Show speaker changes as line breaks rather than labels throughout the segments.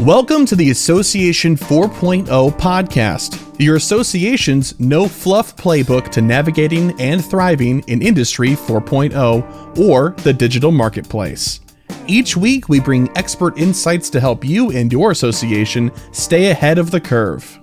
Welcome to the Association 4.0 podcast, your association's no fluff playbook to navigating and thriving in Industry 4.0 or the digital marketplace. Each week, we bring expert insights to help you and your association stay ahead of the curve.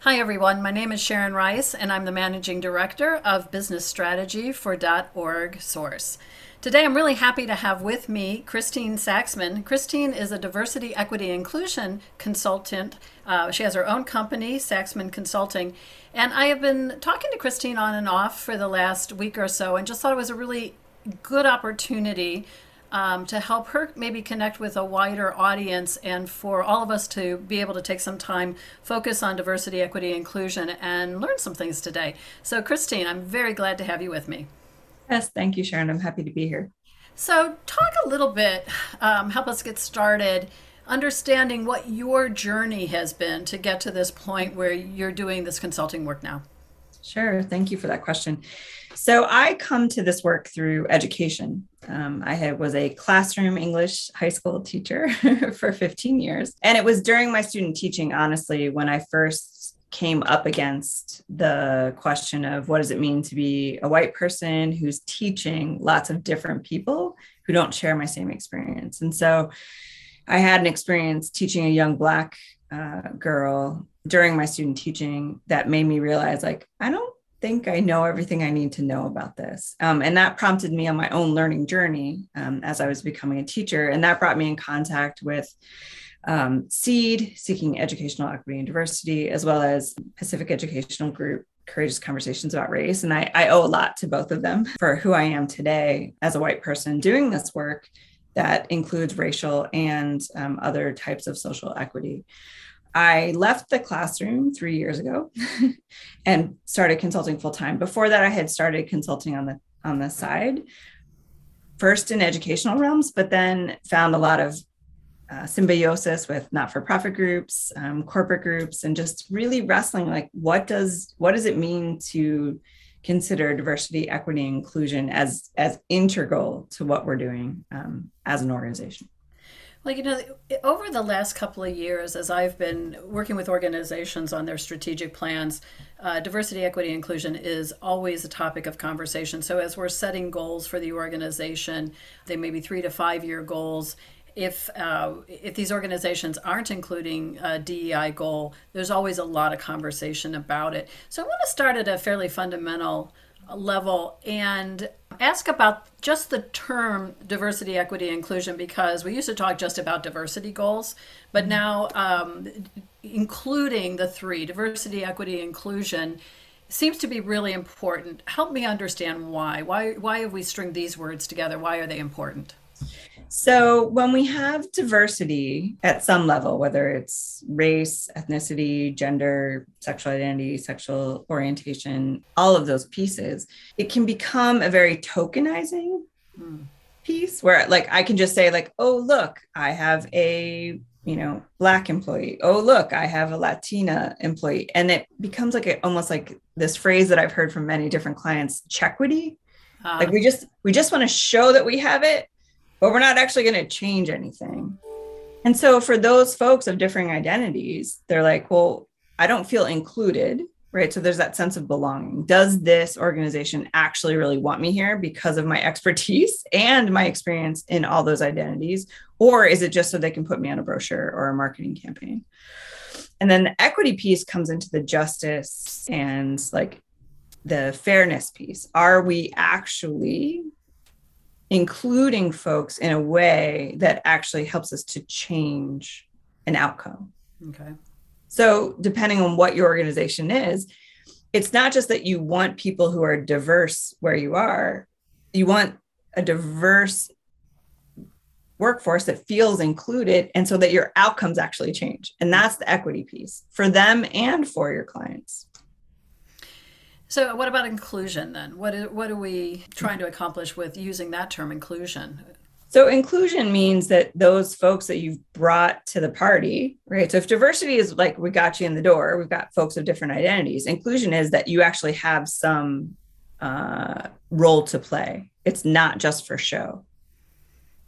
Hi, everyone. My name is Sharon Rice, and I'm the Managing Director of Business Strategy for .orgSource. Today, I'm really happy to have with me Christine Saxman. Christine is a diversity, equity, inclusion consultant. Uh, she has her own company, Saxman Consulting. And I have been talking to Christine on and off for the last week or so and just thought it was a really good opportunity um, to help her maybe connect with a wider audience and for all of us to be able to take some time, focus on diversity, equity, inclusion, and learn some things today. So, Christine, I'm very glad to have you with me.
Yes, thank you, Sharon. I'm happy to be here.
So, talk a little bit, um, help us get started understanding what your journey has been to get to this point where you're doing this consulting work now.
Sure. Thank you for that question. So, I come to this work through education. Um, I had, was a classroom English high school teacher for 15 years. And it was during my student teaching, honestly, when I first came up against the question of what does it mean to be a white person who's teaching lots of different people who don't share my same experience. And so I had an experience teaching a young Black uh, girl during my student teaching that made me realize, like, I don't think I know everything I need to know about this. Um, and that prompted me on my own learning journey um, as I was becoming a teacher. And that brought me in contact with um, SEED, Seeking Educational Equity and Diversity, as well as Pacific Educational Group, Courageous Conversations About Race. And I, I owe a lot to both of them for who I am today as a white person doing this work that includes racial and um, other types of social equity. I left the classroom three years ago and started consulting full time. Before that, I had started consulting on the on the side, first in educational realms, but then found a lot of uh, symbiosis with not-for-profit groups um, corporate groups and just really wrestling like what does what does it mean to consider diversity equity inclusion as as integral to what we're doing um, as an organization
well, you know, over the last couple of years, as I've been working with organizations on their strategic plans, uh, diversity, equity, inclusion is always a topic of conversation. So, as we're setting goals for the organization, they may be three to five year goals if uh, if these organizations aren't including a DEI goal, there's always a lot of conversation about it. So I want to start at a fairly fundamental level and ask about just the term diversity, equity, inclusion because we used to talk just about diversity goals, but now um, including the three diversity, equity, inclusion seems to be really important. Help me understand why. Why why have we stringed these words together? Why are they important?
So, when we have diversity at some level, whether it's race, ethnicity, gender, sexual identity, sexual orientation, all of those pieces, it can become a very tokenizing mm. piece where, like, I can just say, like, oh, look, I have a you know black employee. Oh look i have a latina employee. And it becomes like a, almost like this phrase that i've heard from many different clients chequity. Uh, like we just we just want to show that we have it but we're not actually going to change anything. And so for those folks of differing identities, they're like, well, I don't feel included, right? So there's that sense of belonging. Does this organization actually really want me here because of my expertise and my experience in all those identities? Or is it just so they can put me on a brochure or a marketing campaign? And then the equity piece comes into the justice and like the fairness piece. Are we actually including folks in a way that actually helps us to change an outcome.
Okay.
So, depending on what your organization is, it's not just that you want people who are diverse where you are, you want a diverse workforce that feels included and so that your outcomes actually change. And that's the equity piece for them and for your clients.
So, what about inclusion then? What is, what are we trying to accomplish with using that term inclusion?
So, inclusion means that those folks that you've brought to the party, right? So, if diversity is like we got you in the door, we've got folks of different identities. Inclusion is that you actually have some uh, role to play. It's not just for show.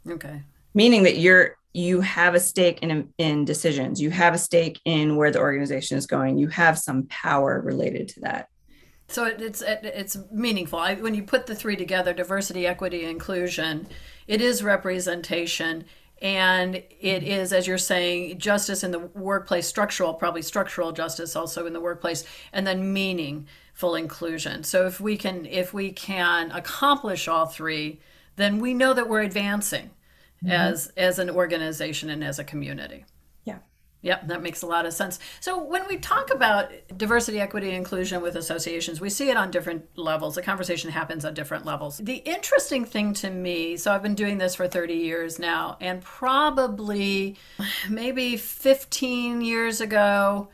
Okay
meaning that you're you have a stake in in decisions you have a stake in where the organization is going you have some power related to that
so it's it's meaningful I, when you put the three together diversity equity inclusion it is representation and it is as you're saying justice in the workplace structural probably structural justice also in the workplace and then meaningful inclusion so if we can if we can accomplish all three then we know that we're advancing mm-hmm. as as an organization and as a community. Yep, that makes a lot of sense. So when we talk about diversity, equity, and inclusion with associations, we see it on different levels. The conversation happens on different levels. The interesting thing to me, so I've been doing this for 30 years now, and probably maybe 15 years ago,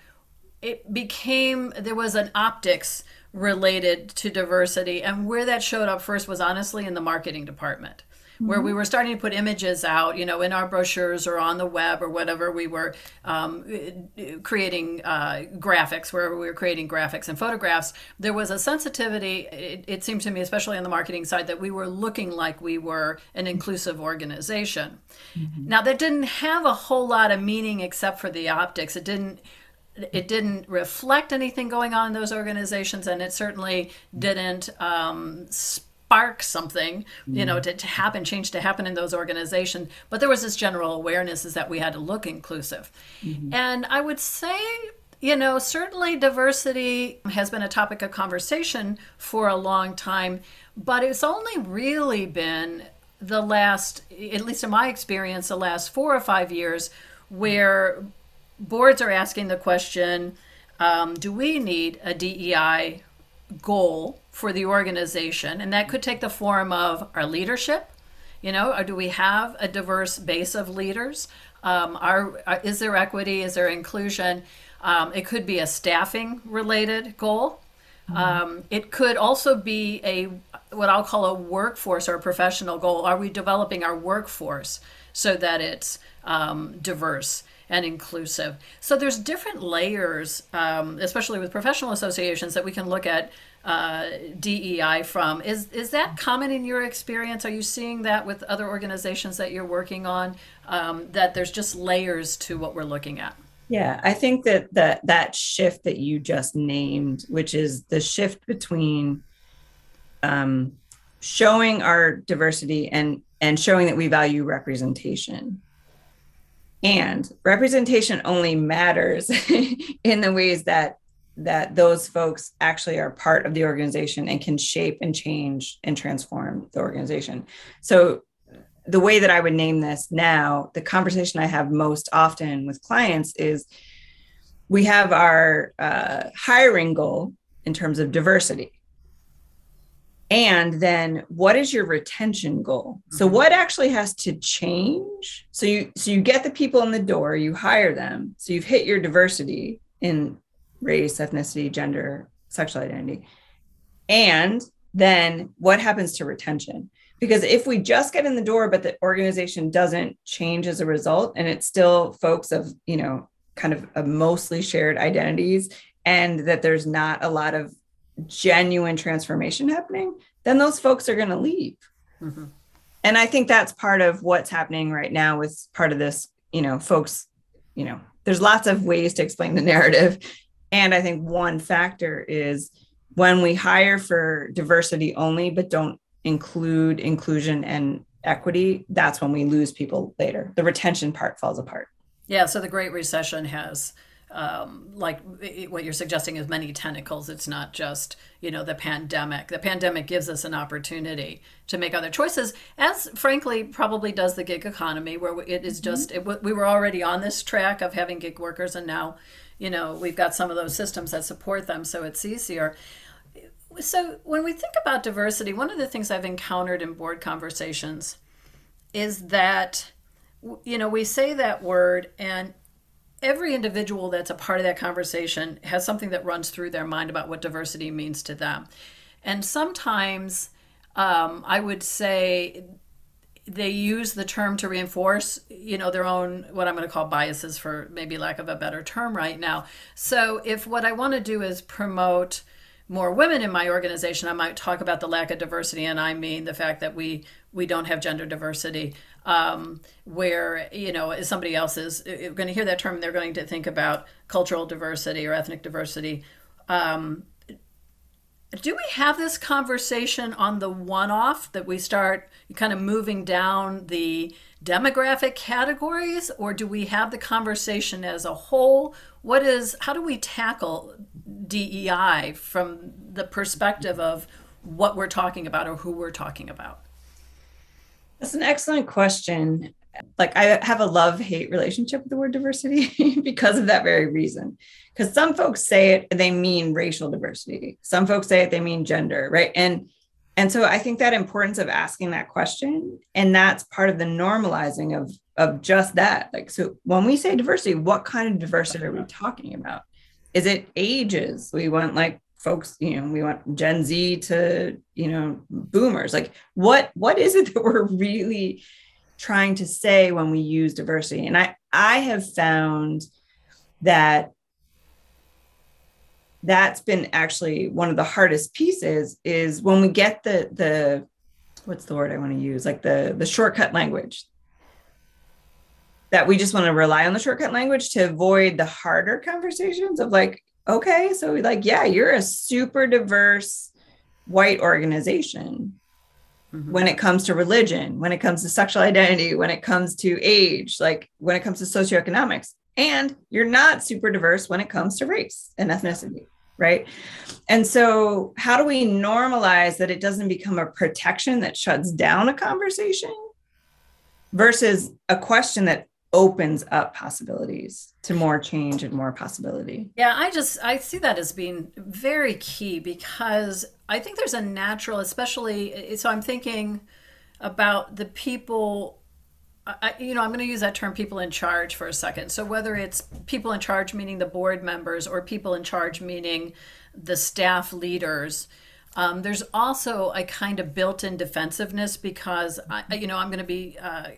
it became there was an optics related to diversity, and where that showed up first was honestly in the marketing department where we mm-hmm. were starting to put images out, you know, in our brochures or on the web or whatever. We were um, creating uh, graphics, where we were creating graphics and photographs. There was a sensitivity, it, it, seemed to me, especially on the marketing side, that we were looking like we were an inclusive organization. Mm-hmm. Now, that didn't have a whole lot of meaning except for the optics. It didn't it didn't reflect anything going on in those organizations, and it certainly didn't um, spark something, you know, mm-hmm. to, to happen, change to happen in those organizations. But there was this general awareness is that we had to look inclusive. Mm-hmm. And I would say, you know, certainly diversity has been a topic of conversation for a long time, but it's only really been the last, at least in my experience, the last four or five years, where boards are asking the question um, do we need a DEI goal for the organization. And that could take the form of our leadership, you know, or do we have a diverse base of leaders? Um, are, are, is there equity? Is there inclusion? Um, it could be a staffing related goal. Mm-hmm. Um, it could also be a what I'll call a workforce or a professional goal. Are we developing our workforce so that it's um, diverse? and inclusive. So there's different layers, um, especially with professional associations, that we can look at uh, DEI from. Is is that common in your experience? Are you seeing that with other organizations that you're working on? Um, that there's just layers to what we're looking at.
Yeah, I think that that that shift that you just named, which is the shift between um, showing our diversity and and showing that we value representation and representation only matters in the ways that that those folks actually are part of the organization and can shape and change and transform the organization. So the way that I would name this now, the conversation I have most often with clients is we have our uh, hiring goal in terms of diversity. And then what is your retention goal? So mm-hmm. what actually has to change? So you so you get the people in the door, you hire them. So you've hit your diversity in race, ethnicity, gender, sexual identity. And then what happens to retention? Because if we just get in the door, but the organization doesn't change as a result, and it's still folks of, you know, kind of a mostly shared identities, and that there's not a lot of genuine transformation happening, then those folks are going to leave. Mm-hmm. And I think that's part of what's happening right now with part of this, you know, folks, you know, there's lots of ways to explain the narrative and I think one factor is when we hire for diversity only, but don't include inclusion and equity, that's when we lose people later. The retention part falls apart.
Yeah. So the Great Resignation has. Um, like what you're suggesting is many tentacles. It's not just you know the pandemic. The pandemic gives us an opportunity to make other choices, as frankly probably does the gig economy, where it is mm-hmm. just it, we were already on this track of having gig workers, and now you know we've got some of those systems that support them so it's easier so when we think about diversity one of the things i've encountered in board conversations is that you know we say that word and every individual that's a part of that conversation has something that runs through their mind about what diversity means to them. And sometimes um, i would say they use the term to reinforce you know their own what i'm going to call biases for maybe lack of a better term right now. So if what i want to do is promote more women in my organization i might talk about the lack of diversity and i mean the fact that we we don't have gender diversity um, where you know somebody else is going to hear that term, they're going to think about cultural diversity or ethnic diversity. Um, do we have this conversation on the one-off that we start kind of moving down the demographic categories, or do we have the conversation as a whole? What is how do we tackle DEI from the perspective of what we're talking about or who we're talking about?
That's an excellent question. Like I have a love hate relationship with the word diversity because of that very reason. Because some folks say it, they mean racial diversity. Some folks say it, they mean gender, right? And and so I think that importance of asking that question, and that's part of the normalizing of of just that. Like, so when we say diversity, what kind of diversity are we talking about? Is it ages? We want like folks you know we want gen z to you know boomers. Like what what is it that we're really trying to say when we use diversity? And i i have found that that's been actually one of the hardest pieces is when we get the the what's the word i want to use? Like the the shortcut language. That we just want to rely on the shortcut language to avoid the harder conversations of like okay, so like, yeah, you're a super diverse white organization mm-hmm. when it comes to religion, when it comes to sexual identity, when it comes to age, like when it comes to socioeconomics. And you're not super diverse when it comes to race and ethnicity, right? And so, how do we normalize that it doesn't become a protection that shuts down a conversation versus a question that opens up possibilities to more change and more possibility.
Yeah, I just I see that as being very key because I think there's a natural, especially so I'm thinking about the people I, you know, I'm going to use that term people in charge for a second. So, whether it's people in charge, meaning the board members, or people in charge, meaning the staff leaders, um, there's also a kind of built in defensiveness because, I, you know, I'm going to be uh,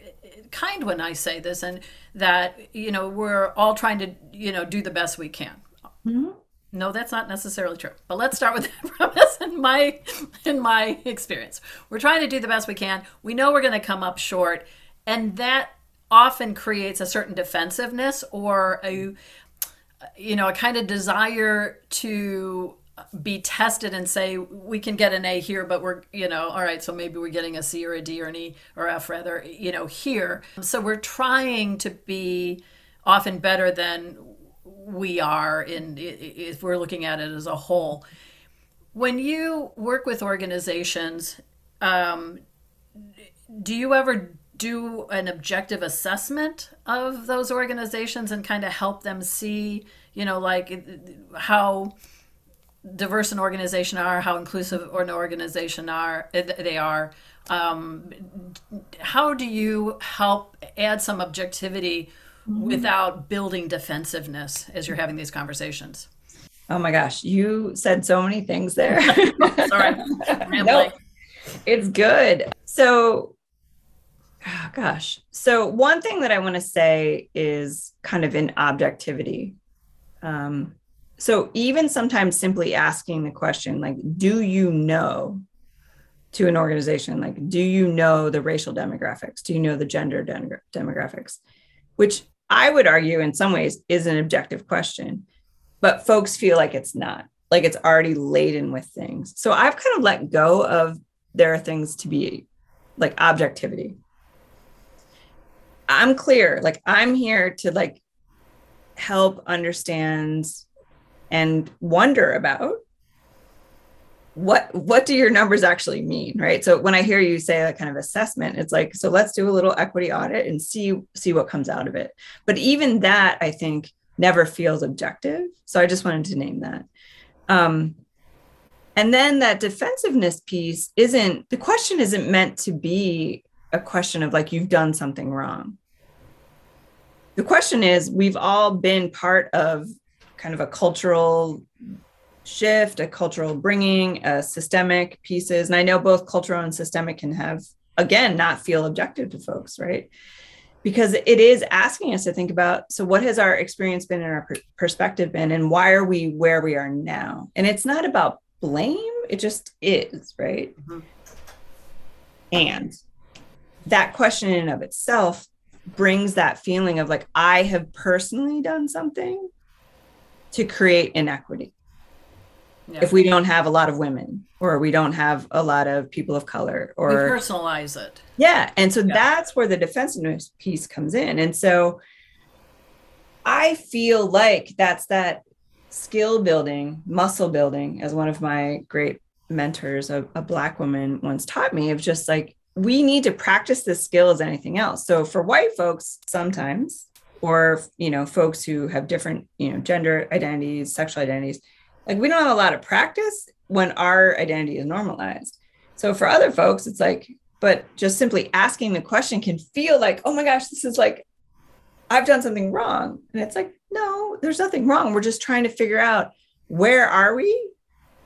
kind when I say this, and that you know we're all trying to you know do the best we can. Mm-hmm. No, that's not necessarily true. But let's start with that premise. In my in my experience, we're trying to do the best we can. We know we're going to come up short, and that often creates a certain defensiveness or a you know a kind of desire to be tested and say we can get an A here, but we're you know all right, so maybe we're getting a C or a D or an E or F rather you know here. So we're trying to be often better than we are in if we're looking at it as a whole. When you work with organizations, um, do you ever do an objective assessment of those organizations and kind of help them see, you know, like how diverse an organization are, how inclusive or an organization are they are. Um, how do you help add some objectivity mm-hmm. without building defensiveness as you're having these conversations?
Oh my gosh, you said so many things there.
Sorry,
no, it's good. So, oh gosh. So, one thing that I want to say is kind of in objectivity. Um, so even sometimes simply asking the question like do you know to an organization like do you know the racial demographics? Do you know the gender dem- demographics? Which i would argue in some ways is an objective question but folks feel like it's not like it's already laden with things. So i've kind of let go of there are things to be like objectivity. I'm clear like i'm here to like help understand and wonder about what what do your numbers actually mean right? So when i hear you say that kind of assessment it's like so let's do a little equity audit and see see what comes out of it. But even that i think never feels objective. So i just wanted to name that. Um and then that defensiveness piece isn't the question isn't meant to be a question of like you've done something wrong. The question is we've all been part of kind of a cultural shift, a cultural bringing, a systemic pieces. And I know both cultural and systemic can have, again, not feel objective to folks, right? Because it is asking us to think about so, what has our experience been and our perspective been, and why are we where we are now? And it's not about blame, it just is, right? Mm-hmm. And that question in and of itself brings that feeling of like I have personally done something to create inequity. Yeah. If we don't have a lot of women or we don't have a lot of people of color or we
personalize it.
Yeah. And so yeah. that's where the defensiveness piece comes in. And so I feel like that's that skill building, muscle building, as one of my great mentors, a, a black woman once taught me of just like we need to practice this skill as anything else. So for white folks, sometimes, or you know, folks who have different, you know, gender identities, sexual identities, like we don't have a lot of practice when our identity is normalized. So for other folks, it's like, but just simply asking the question can feel like, oh my gosh, this is like, I've done something wrong. And it's like, no, there's nothing wrong. We're just trying to figure out where are we?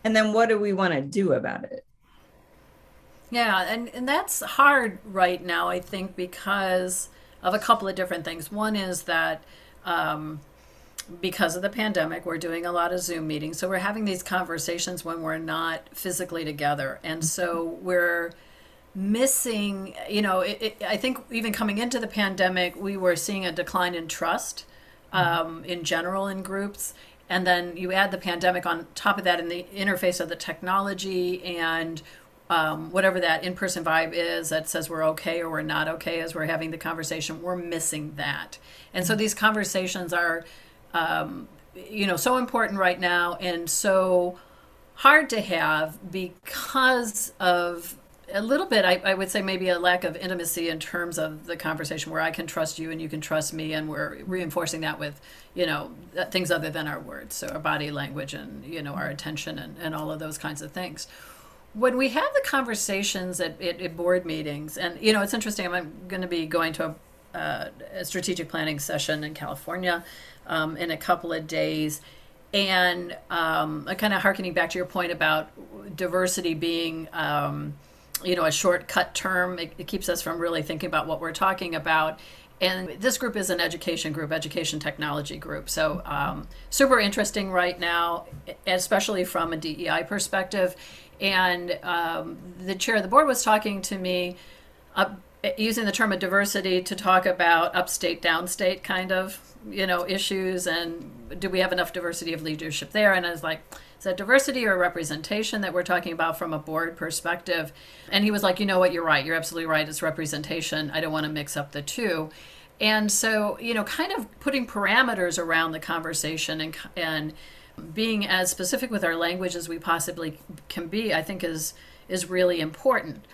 And then what do we want to do about it?
Yeah, and, and that's hard right now, I think, because of a couple of different things. One is that um, because of the pandemic, we're doing a lot of Zoom meetings. So we're having these conversations when we're not physically together. And so we're missing, you know, it, it, I think even coming into the pandemic, we were seeing a decline in trust um, in general in groups. And then you add the pandemic on top of that in the interface of the technology and um, whatever that in person vibe is that says we're okay or we're not okay as we're having the conversation, we're missing that. And so these conversations are, um, you know, so important right now and so hard to have because of a little bit I, I, would say maybe a lack of intimacy in terms of the conversation where i can trust you and you can trust me and we're reinforcing that with you know things other than our words so our body language and you know our attention and, and all of those kinds of things when we have the conversations at, at, at, board meetings, and you know, it's interesting. I'm going to be going to a, uh, a strategic planning session in California um, in a couple of days, and um, kind of harkening back to your point about diversity being, um, you know, a shortcut term. It, it keeps us from really thinking about what we're talking about. And this group is an education group, education technology group. So um, super interesting right now, especially from a DEI perspective and um, the chair of the board was talking to me using the term of diversity to talk about upstate downstate kind of you know issues and do we have enough diversity of leadership there? And i was like is that diversity or representation that we're talking about from a board perspective? And he was like you know what? You're right. You're absolutely right. It's representation. I don't want to mix up the two. And so you know kind of putting parameters around the conversation and and being as specific with our language as we possibly can be, I think is is really important.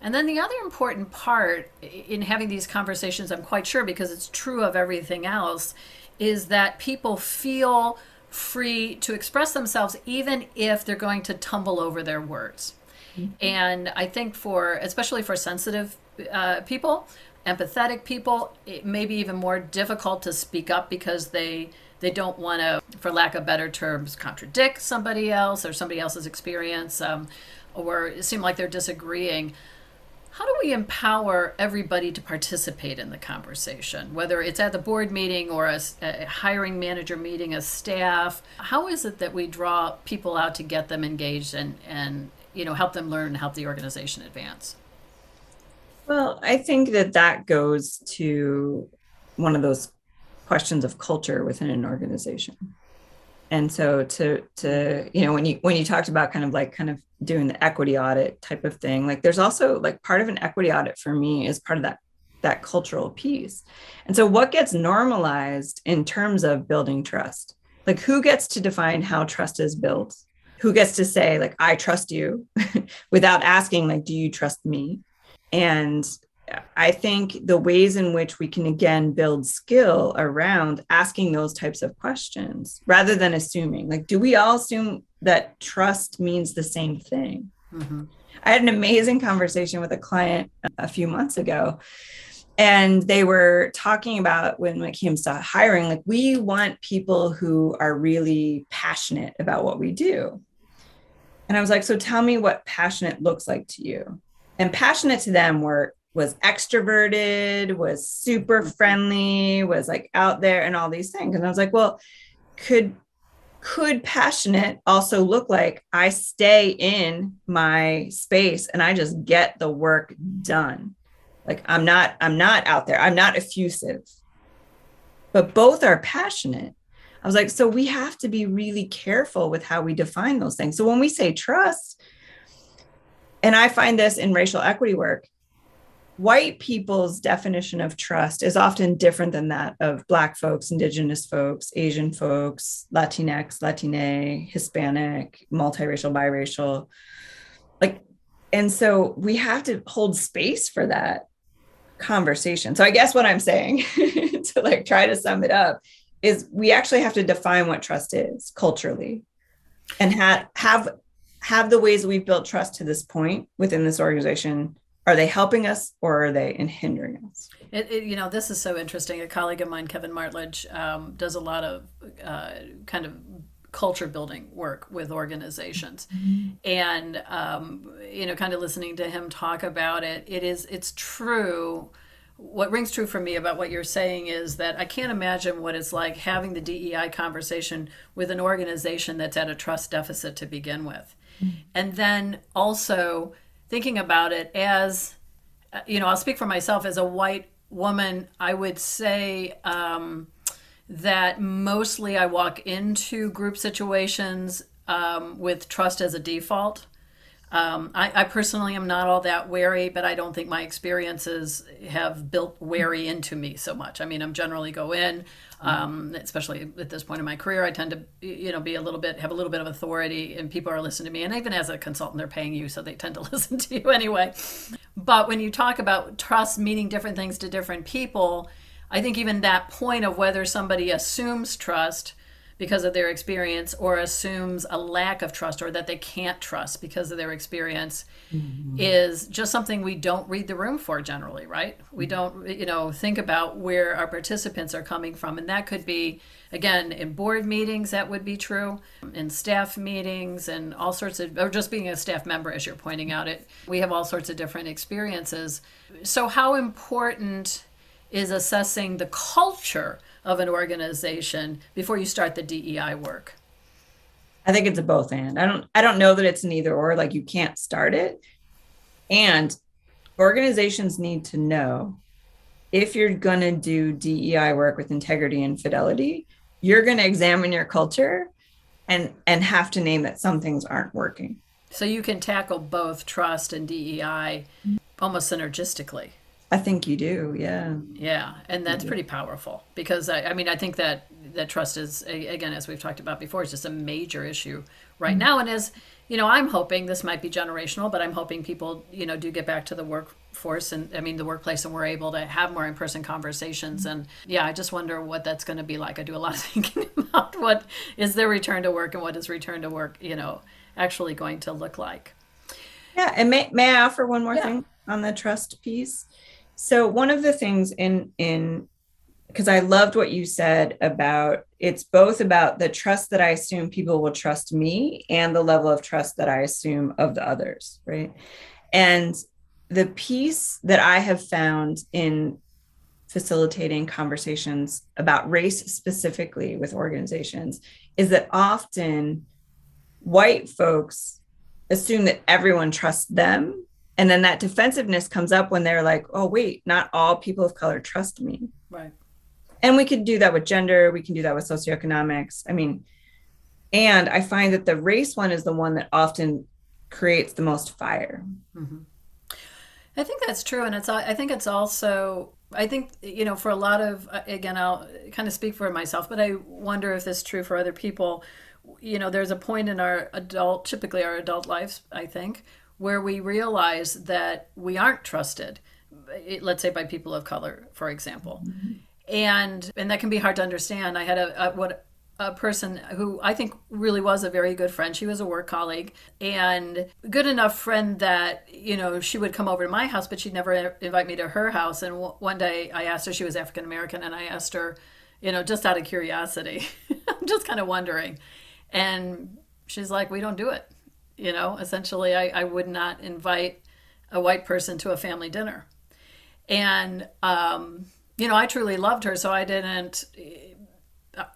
And then the other important part in having these conversations, I'm quite sure because it's true of everything else, is that people feel free to express themselves even if they're going to tumble over their words. Mm-hmm. And I think for, especially for sensitive uh, people, empathetic people, it may be even more difficult to speak up because they they don't want to, for lack of better terms, contradict somebody else or somebody else's experience, um, or seem like they're disagreeing. How do we empower everybody to participate in the conversation, whether it's at the board meeting or a, a hiring manager meeting, a staff? How is it that we draw people out to get them engaged and, and you know help them learn and help the organization advance?
Well, I think that that goes to one of those questions of culture within an organization. And so to to you know when you when you talked about kind of like kind of doing the equity audit type of thing like there's also like part of an equity audit for me is part of that that cultural piece. And so what gets normalized in terms of building trust? Like who gets to define how trust is built? Who gets to say like i trust you without asking like do you trust me? And I think the ways in which we can again build skill around asking those types of questions rather than assuming, like, do we all assume that trust means the same thing? Mm-hmm. I had an amazing conversation with a client a few months ago, and they were talking about when it came to hiring, like, we want people who are really passionate about what we do. And I was like, so tell me what passionate looks like to you. And passionate to them were was extroverted, was super mm-hmm. friendly, was like out there and all these things. And I was like, well, could could passionate also look like I stay in my space and I just get the work done Like I'm not, I'm not out there. I'm not effusive. But both are passionate. I was like, so we have to be really careful with how we define those things. So when we say trust, and I find this in racial equity work, white people's definition of trust is often different than that of Black folks, Indigenous folks, Asian folks, Latinx, Latine, Hispanic, multiracial, biracial. Like, and so we have to hold space for that conversation. So I guess what I'm saying to like try to sum it up is we actually have to define what trust is culturally and have have have the ways we've built trust to this point within this organization are they helping us or are they hindering us
it, it, you know this is so interesting a colleague of mine kevin martledge um, does a lot of uh, kind of culture building work with organizations mm-hmm. and um, you know kind of listening to him talk about it it is it's true what rings true for me about what you're saying is that I can't imagine what it's like having the DEI conversation with an organization that's at a trust deficit to begin with. Mm-hmm. And then also thinking about it as, you know, I'll speak for myself as a white woman, I would say um, that mostly I walk into group situations um, with trust as a default. Um, I, I, personally am not all that wary, but I don't think my experiences have built wary into me so much. I mean, I'm generally go in, um, especially at this point in my career, I tend to, you know, be a little bit, have a little bit of authority and people are listening to me. And even as a consultant, they're paying you, so they tend to listen to you anyway. But when you talk about trust meaning different things to different people, I think even that point of whether somebody assumes trust because of their experience or assumes a lack of trust or that they can't trust because of their experience mm-hmm. is just something we don't read the room for generally right? We don't you know think about where our participants are coming from. And that could be again in board meetings that would be true in staff meetings and all sorts of or just being a staff member as you're pointing out it we have all sorts of different experiences. So how important is assessing the culture of an organization before you start the DEI work?
I think it's a both and. I don't I don't know that it's an either or like you can't start it. And organizations need to know if you're going to do DEI work with integrity and fidelity, you're going to examine your culture and and have to name that some things aren't working.
So you can tackle both trust and DEI mm-hmm. almost synergistically.
I think you do, yeah.
Yeah, and that's pretty powerful because I, I mean I think that that trust is again as we've talked about before, it's just a major issue right mm-hmm. now. And as you know, I'm hoping this might be generational, but I'm hoping people you know do get back to the workforce and I mean the workplace, and we're able to have more in-person conversations. Mm-hmm. And yeah, I just wonder what that's going to be like. I do a lot of thinking about what is their return to work and what is return to work, you know, actually going to look like.
Yeah, and may may I offer one more yeah. thing on the trust piece? So one of the things in in because I loved what you said about it's both about the trust that I assume people will trust me and the level of trust that I assume of the others, right? And the piece that I have found in facilitating conversations about race specifically with organizations is that often white folks assume that everyone trusts them and then that defensiveness comes up when they're like oh wait not all people of color trust me.
Right.
And we can do that with gender we can do that with socioeconomics i mean and i find that the race one is the one that often creates the most fire. Mm-hmm.
i think that's true and it's i think it's also i think you know for a lot of again i'll kind of speak for myself but i wonder if this is true for other people. You know there's a point in our adult typically our adult lives i think where we realize that we aren't trusted let's say by people of color for example mm-hmm. and and that can be hard to understand i had a, a what a person who I think really was a very good friend. She was a work colleague and good enough friend that, you know, she would come over to my house, but she'd never invite me to her house. And w- one day I asked her, she was African American, and I asked her, you know, just out of curiosity, I'm just kind of wondering. And she's like, we don't do it. You know, essentially, I, I would not invite a white person to a family dinner. And, um, you know, I truly loved her, so I didn't,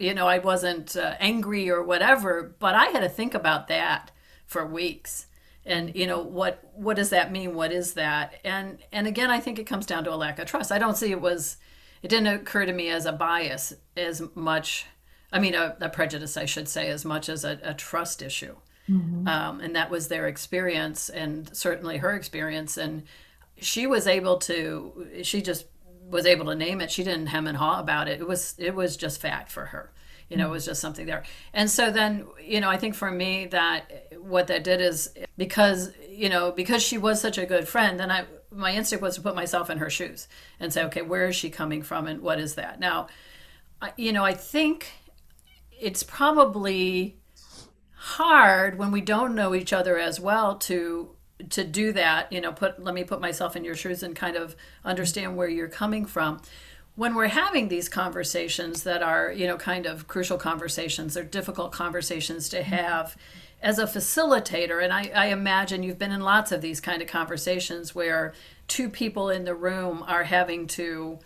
you know, I wasn't uh, angry or whatever, but I had to think about that for weeks. And you know what what does that mean? What is that? And and again i think it comes down to a lack of trust. I don't see it was it didn't occur to me as a bias as much i mean a, a prejudice i should say as much as a, a trust issue mm-hmm. um, and that was their experience and certainly her experience. And she was able to she just was able to name it. She didn't hem and haw about it. It was it was just fact for her. You know it was just something there. And so then you know i think for me that what that did is because you know because she was such a good friend then i my instinct was to put myself in her shoes and say okay where is she coming from and what is that? Now you know i think it's probably hard when we don't know each other as well to to do that you know put let me put myself in your shoes and kind of understand where you're coming from when we're having these conversations that are, you know, kind of crucial conversations, they're difficult conversations to have as a facilitator. And I, I, imagine you've been in lots of these kind of conversations where two people in the room are having to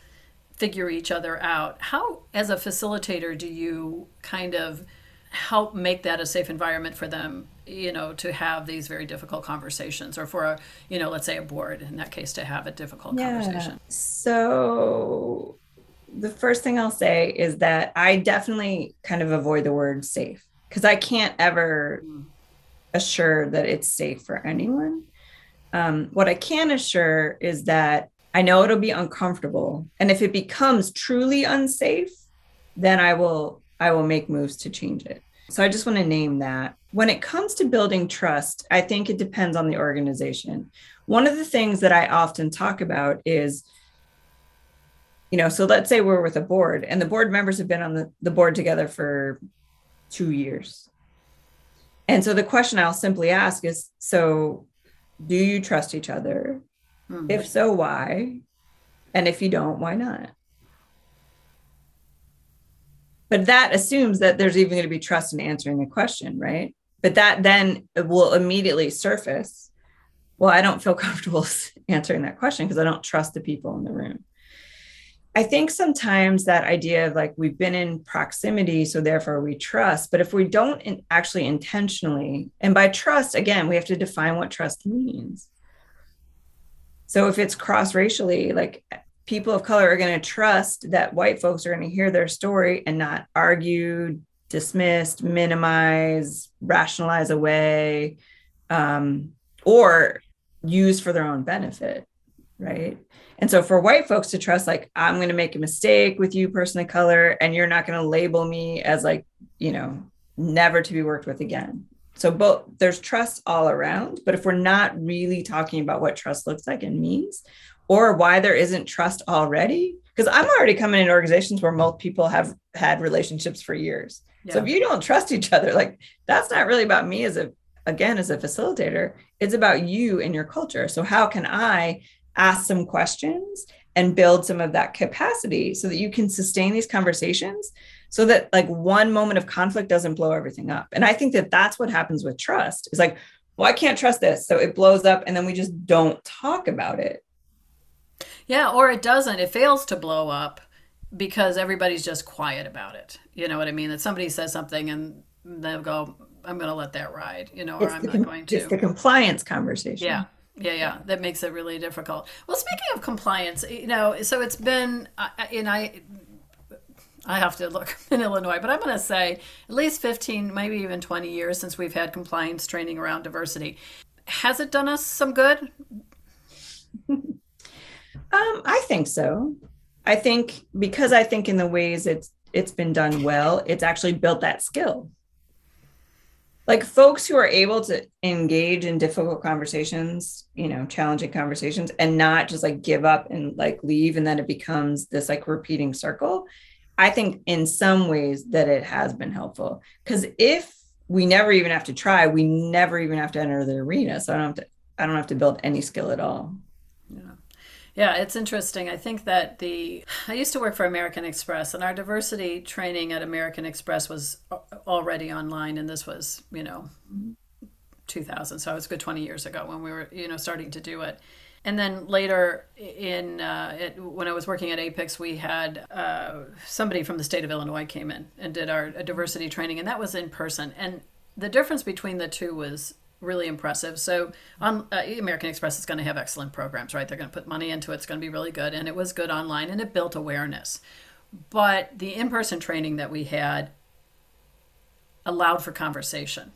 figure each other out. How, as a facilitator, do you kind of help make that a safe environment for them you know to have these very difficult conversations or for a you know let's say a board in that case to have a difficult yeah. conversation
so the first thing I'll say is that I definitely kind of avoid the word safe because I can't ever assure that it's safe for anyone. Um, what I can assure is that I know it'll be uncomfortable, and if it becomes truly unsafe, then I will I will make moves to change it. So I just want to name that. When it comes to building trust, I think it depends on the organization. One of the things that I often talk about is you know, so let's say we're with a board and the board members have been on the, the board together for two years. And so the question I'll simply ask is so do you trust each other? Mm-hmm. If so, why? And if you don't, why not? But that assumes that there's even going to be trust in answering the question, right? But that then will immediately surface. Well, I don't feel comfortable answering that question because I don't trust the people in the room. I think sometimes that idea of like we've been in proximity, so therefore we trust. But if we don't in actually intentionally, and by trust, again, we have to define what trust means. So if it's cross racially, like people of color are going to trust that white folks are going to hear their story and not argue, dismissed, minimize, rationalize away, um, or use for their own benefit, right? And so for white folks to trust, like, I'm going to make a mistake with you, person of color, and you're not going to label me as like, you know, never to be worked with again. So both there's trust all around, but if we're not really talking about what trust looks like and means, or why there isn't trust already, because I'm already coming in organizations where most people have had relationships for years. Yeah. So if you don't trust each other, like that's not really about me as a again as a facilitator. It's about you and your culture. So how can I ask some questions and build some of that capacity so that you can sustain these conversations so that like one moment of conflict doesn't blow everything up and i think that that's what happens with trust it's like well i can't trust this so it blows up and then we just don't talk about it
yeah or it doesn't it fails to blow up because everybody's just quiet about it. You know what i mean? That somebody says something and they'll go i'm going to let that ride you know or
it's
i'm not going to.
it's the compliance conversation.
Yeah yeah yeah. That makes it really difficult. Well speaking of compliance you know so it's been and i i have to look in illinois but i'm going to say at least 15 maybe even 20 years since we've had compliance training around diversity. Has it done us some good
um i think so. I think because i think in the ways it's it's been done well it's actually built that skill. Like folks who are able to engage in difficult conversations you know challenging conversations and not just like give up and like leave and then it becomes this like repeating circle i think in some ways that it has been helpful. Because if we never even have to try we never even have to enter the arena so i don't have to i don't have to build any skill at all
yeah, it's interesting. I think that the I used to work for American Express, and our diversity training at American Express was already online, and this was you know 2000, so it was good 20 years ago when we were you know starting to do it. And then later in uh, it, when I was working at Apex, we had uh, somebody from the state of Illinois came in and did our diversity training, and that was in person. And the difference between the two was really impressive. So on uh, American Express is going to have excellent programs, right? They're going to put money into it. It's going to be really good, and it was good online, and it built awareness. But the in-person training that we had allowed for conversation,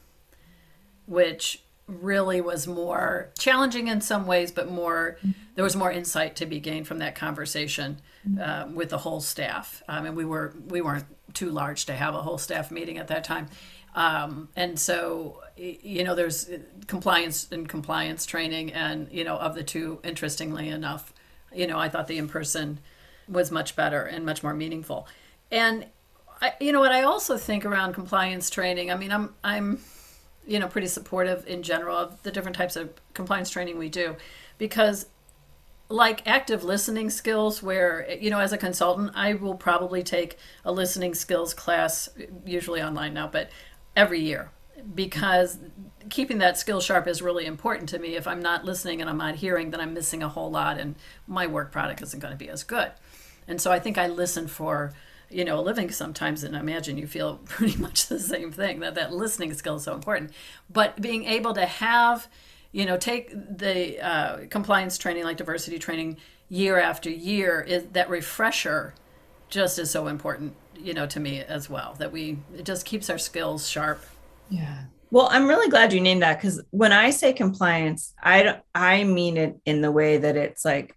which really was more challenging in some ways, but more there was more insight to be gained from that conversation um, with the whole staff. Um, and we were we weren't too large to have a whole staff meeting at that time, um, and so you know there's compliance and compliance training, and you know of the two, interestingly enough, you know I thought the in person was much better and much more meaningful, and. I, you know what I also think around compliance training. I mean, I'm I'm you know pretty supportive in general of the different types of compliance training we do because like active listening skills where you know as a consultant i will probably take a listening skills class usually online now but every year because keeping that skill sharp is really important to me. If i'm not listening and i'm not hearing then i'm missing a whole lot and my work product isn't going to be as good. And so i think i listen for you know, a living sometimes, and I imagine you feel pretty much the same thing that that listening skill is so important. But being able to have, you know, take the uh, compliance training like diversity training year after year is that refresher just is so important, you know, to me as well. That we it just keeps our skills sharp.
Yeah. Well, I'm really glad you named that because when I say compliance, I I mean it in the way that it's like,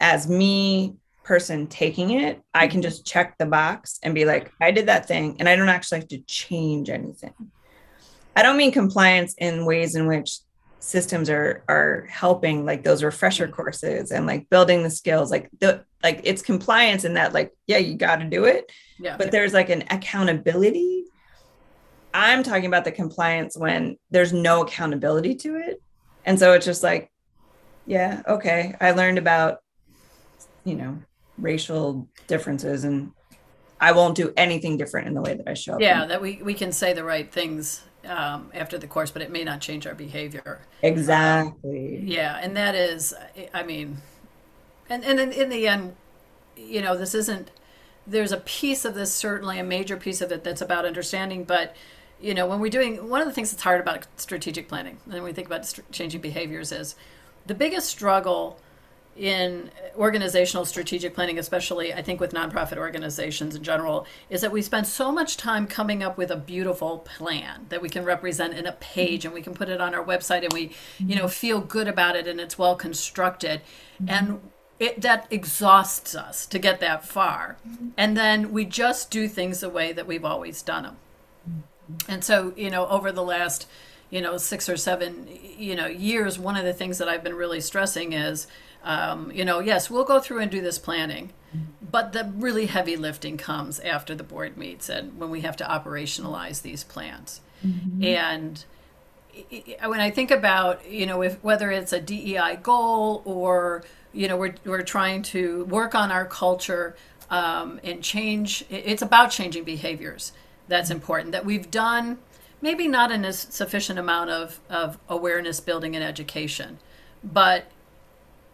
as me person taking it, I can mm-hmm. just check the box and be like, I did that thing, and I don't actually have to change anything. I don't mean compliance in ways in which systems are are helping like those refresher mm-hmm. courses and like building the skills like the like it's compliance in that like yeah you got to do it yeah. but there's like an accountability. I'm talking about the compliance when there's no accountability to it. And so it's just like yeah okay i learned about you know racial differences and I won't do anything different in the way that I show up.
Yeah, that we, we can say the right things um, after the course, but it may not change our behavior.
Exactly.
Yeah, and that is, I mean, and, and in, in the end, you know, this isn't, there's a piece of this, certainly a major piece of it that's about understanding, but, you know, when we're doing, one of the things that's hard about strategic planning, and we think about changing behaviors is the biggest struggle in organizational strategic planning, especially I think with nonprofit organizations in general, is that we spend so much time coming up with a beautiful plan that we can represent in a mm-hmm. page and we can put it on our website and we, you know, mm-hmm. feel good about it and it's well constructed. Mm-hmm. And it that exhausts us to get that far. And then we just do things the way that we've always done them. And so, you know, over the last, you know, six or seven, you know, years, one of the things that I've been really stressing is um, you know, yes, we'll go through and do this planning, but the really heavy lifting comes after the board meets and when we have to operationalize these plans. Mm-hmm. And when I think about, you know, if whether it's a DEI goal or, you know, we're, we're trying to work on our culture um, and change, it's about changing behaviors. That's important. That we've done maybe not in a sufficient amount of, of awareness building and education, but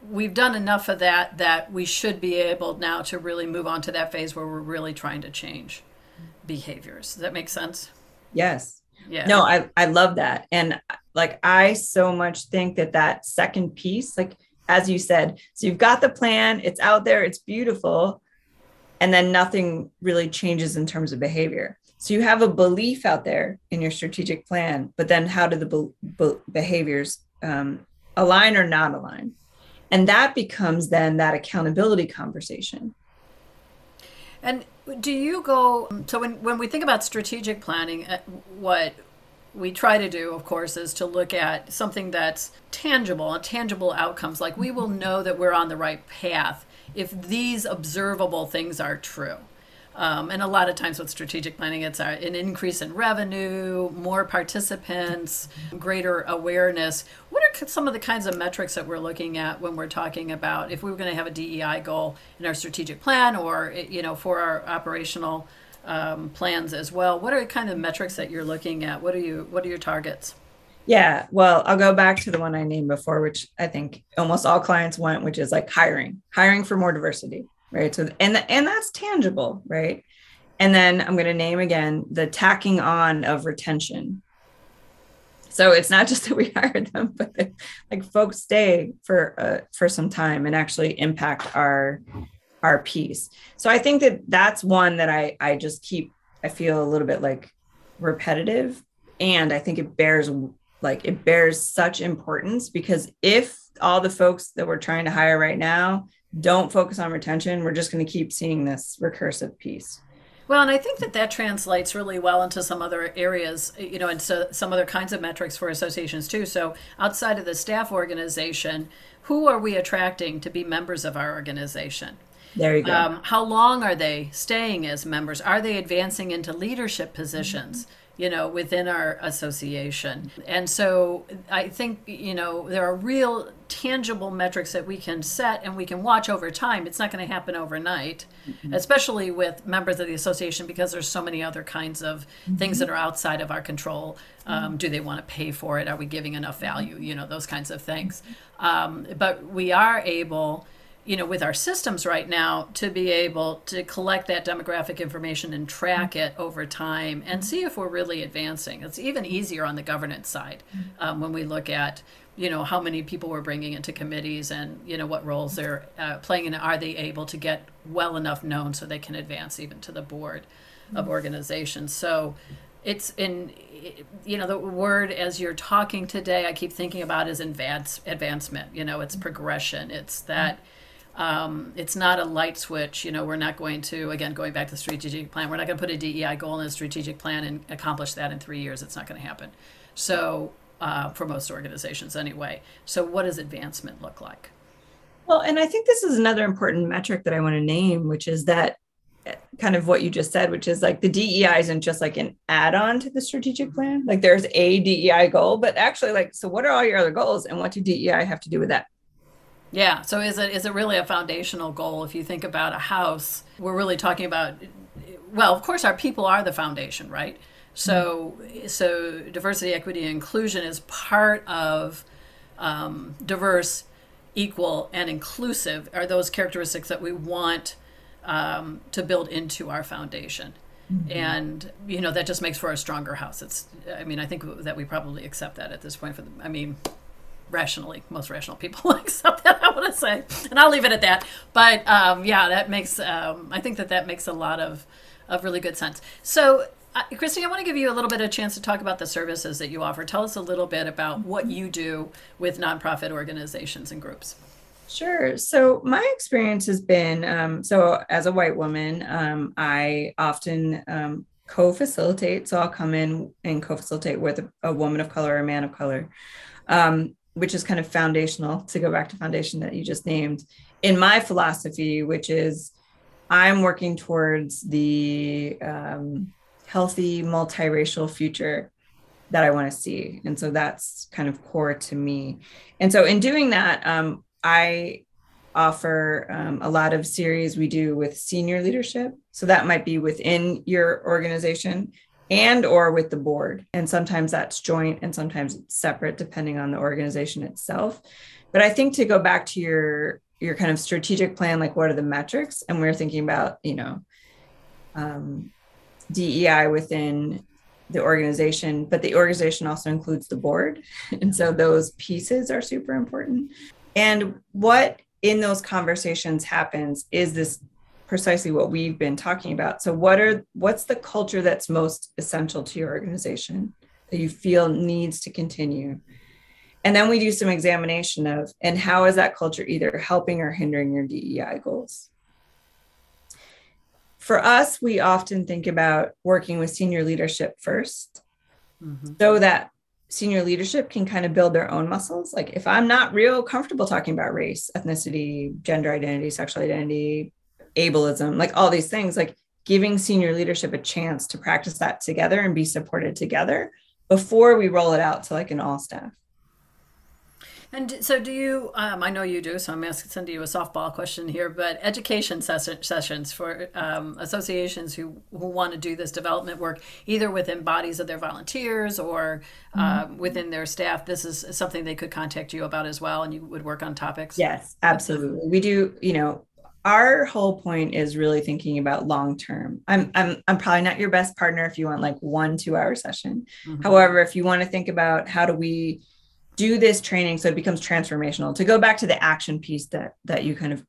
we've done enough of that that we should be able now to really move on to that phase where we're really trying to change behaviors. Does that make sense?
Yes. Yeah. No, I I love that. And like I so much think that that second piece like as you said, so you've got the plan, it's out there, it's beautiful, and then nothing really changes in terms of behavior. So you have a belief out there in your strategic plan, but then how do the be- be- behaviors um, align or not align? And that becomes then that accountability conversation.
And do you go so when, when we think about strategic planning uh, what we try to do of course is to look at something that's tangible and tangible outcomes. Like we will know that we're on the right path if these observable things are true um, and a lot of times with strategic planning, it's an increase in revenue, more participants, greater awareness. What are some of the kinds of metrics that we're looking at when we're talking about if we were going to have a DEI goal in our strategic plan or you know for our operational um, plans as well? What are the kind of metrics that you're looking at? What are you What are your targets?
Yeah, well, I'll go back to the one I named before, which I think almost all clients want, which is like hiring, hiring for more diversity right? So and and that's tangible right? And then i'm going to name again the tacking on of retention. So it's not just that we hired them, but like folks stay for uh, for some time and actually impact our our piece. So I think that that's one that I I just keep I feel a little bit like repetitive. And I think it bears like it bears such importance because if all the folks that we're trying to hire right now don't focus on retention, we're just going to keep seeing this recursive piece.
Well, and I think that that translates really well into some other areas, you know, and so some other kinds of metrics for associations too. So outside of the staff organization, who are we attracting to be members of our organization?
There you go. Um,
how long are they staying as members? Are they advancing into leadership positions? Mm-hmm you know, within our association. And so I think, you know, there are real tangible metrics that we can set and we can watch over time. It's not going to happen overnight, mm-hmm. especially with members of the association because there's so many other kinds of mm-hmm. things that are outside of our control. Um, do they want to pay for it? Are we giving enough value? You know, those kinds of things. Mm-hmm. Um, but we are able you know, with our systems right now to be able to collect that demographic information and track it over time and see if we're really advancing. It's even easier on the governance side um, when we look at, you know, how many people we're bringing into committees and, you know, what roles they're uh, playing and are they able to get well enough known so they can advance even to the board of organizations. So it's in you know the word as you're talking today i keep thinking about is advance advancement. You know it's progression. It's that um, it's not a light switch. You know, we're not going to, again, going back to the strategic plan, we're not going to put a DEI goal in a strategic plan and accomplish that in three years. It's not going to happen. So, uh, for most organizations anyway. So, what does advancement look like?
Well, and I think this is another important metric that I want to name, which is that eh, kind of what you just said, which is like the DEI isn't just like an add on to the strategic plan. Like there's a DEI goal, but actually, like, so what are all your other goals and what do DEI have to do with that?
Yeah. So is it is it really a foundational goal? If you think about a house, we're really talking about. Well, of course, our people are the foundation, right? So so diversity, equity, and inclusion is part of um, diverse, equal, and inclusive. Are those characteristics that we want um, to build into our foundation? Mm-hmm. and you know that just makes for a stronger house it's i mean i think that we probably accept that at this point for the i mean rationally most rational people accept that i want to say and i'll leave it at that but um, yeah that makes um, i think that that makes a lot of of really good sense so uh, Christy, I want to give you a little bit of a chance to talk about the services that you offer. Tell us a little bit about what you do with nonprofit organizations and groups.
Sure. So my experience has been um, so as a white woman, um, I often um, co-facilitate. So I'll come in and co-facilitate with a, a woman of color or a man of color. Which is kind of foundational to go back to foundation that you just named in my philosophy which is i'm working towards the um, healthy multiracial future that i want to see. And so that's kind of core to me. And so in doing that um, i offer um, a lot of series we do with senior leadership. So that might be within your organization and or with the board. And sometimes that's joint and sometimes separate depending on the organization itself. But i think to go back to your your kind of strategic plan like what are the metrics? And we're thinking about you know um, dei within the organization but the organization also includes the board. And so those pieces are super important. And what in those conversations happens is this precisely what we've been talking about. So what are what's the culture that's most essential to your organization that you feel needs to continue? And then we do some examination of and how is that culture either helping or hindering your DEI goals? For us, we often think about working with senior leadership 1st mm-hmm. so that senior leadership can kind of build their own muscles. Like if I'm not real comfortable talking about race, ethnicity, gender identity, sexual identity, ableism, like all these things, like giving senior leadership a chance to practice that together and be supported together before we roll it out to like an all staff.
And so, do you? Um, I know you do, so I'm asking sending you a softball question here. But education ses- sessions for um, associations who who want to do this development work, either within bodies of their volunteers or um, mm-hmm. within their staff, this is something they could contact you about as well, and you would work on topics.
Yes, absolutely. We do. You know, our whole point is really thinking about long term. I'm I'm I'm probably not your best partner if you want like one two hour session. Mm-hmm. However, if you want to think about how do we do this training so it becomes transformational, to go back to the action piece that that you kind of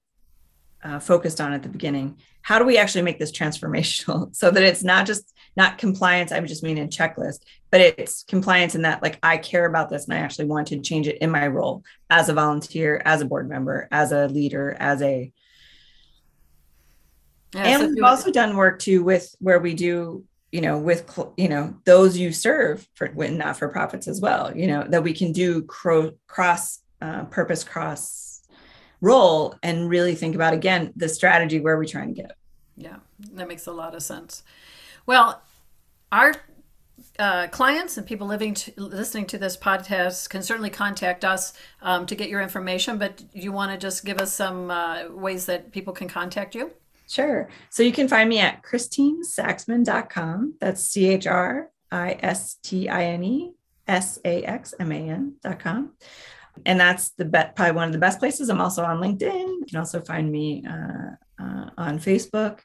uh, focused on at the beginning, how do we actually make this transformational so that it's not just not compliance? I would just mean in checklist, but it's compliance in that like I care about this and I actually want to change it in my role as a volunteer, as a board member, as a leader, as a yeah, and so we've also done work too with where we do you know with you know those you serve for not for profits as well you know that we can do cro- cross uh, purpose cross role and really think about again the strategy where we're trying to get.
Yeah that makes a lot of sense. Well our uh, clients and people living to, listening to this podcast can certainly contact us um, to get your information but you want to just give us some uh, ways that people can contact you
Sure. So you can find me at christinesaxman.com. That's C H R I S T I N E S A X M A N.com. And that's the bet, probably one of the best places. I'm also on LinkedIn. You can also find me uh, uh, on Facebook.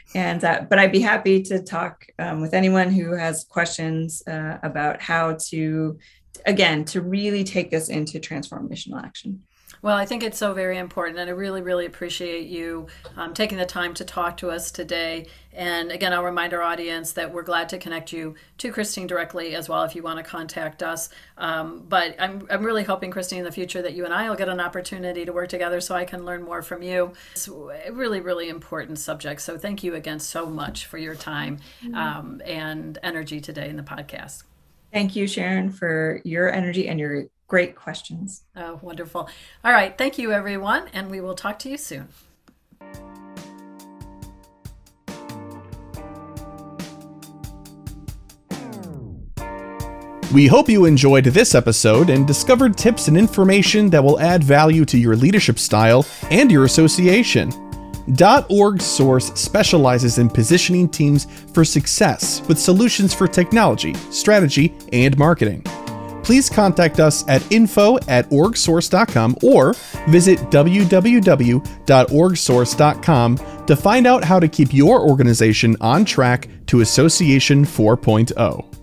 and uh, but I'd be happy to talk um, with anyone who has questions uh, about how to, again, to really take this into transformational action.
Well, I think it's so very important, and I really, really appreciate you um, taking the time to talk to us today. And again, I'll remind our audience that we're glad to connect you to Christine directly as well if you want to contact us. Um, but I'm, I'm really hoping, Christine, in the future that you and I will get an opportunity to work together so I can learn more from you. It's a really, really important subject. So thank you again so much for your time mm-hmm. um, and energy today in the podcast.
Thank you, Sharon, for your energy and your great questions.
Oh, wonderful. All right. Thank you, everyone. And we will talk to you soon.
We hope you enjoyed this episode and discovered tips and information that will add value to your leadership style and your association. .orgSource specializes in positioning teams for success with solutions for technology, strategy, and marketing please contact us at info at orgsource.com or visit www.orgsource.com to find out how to keep your organization on track to Association 4.0.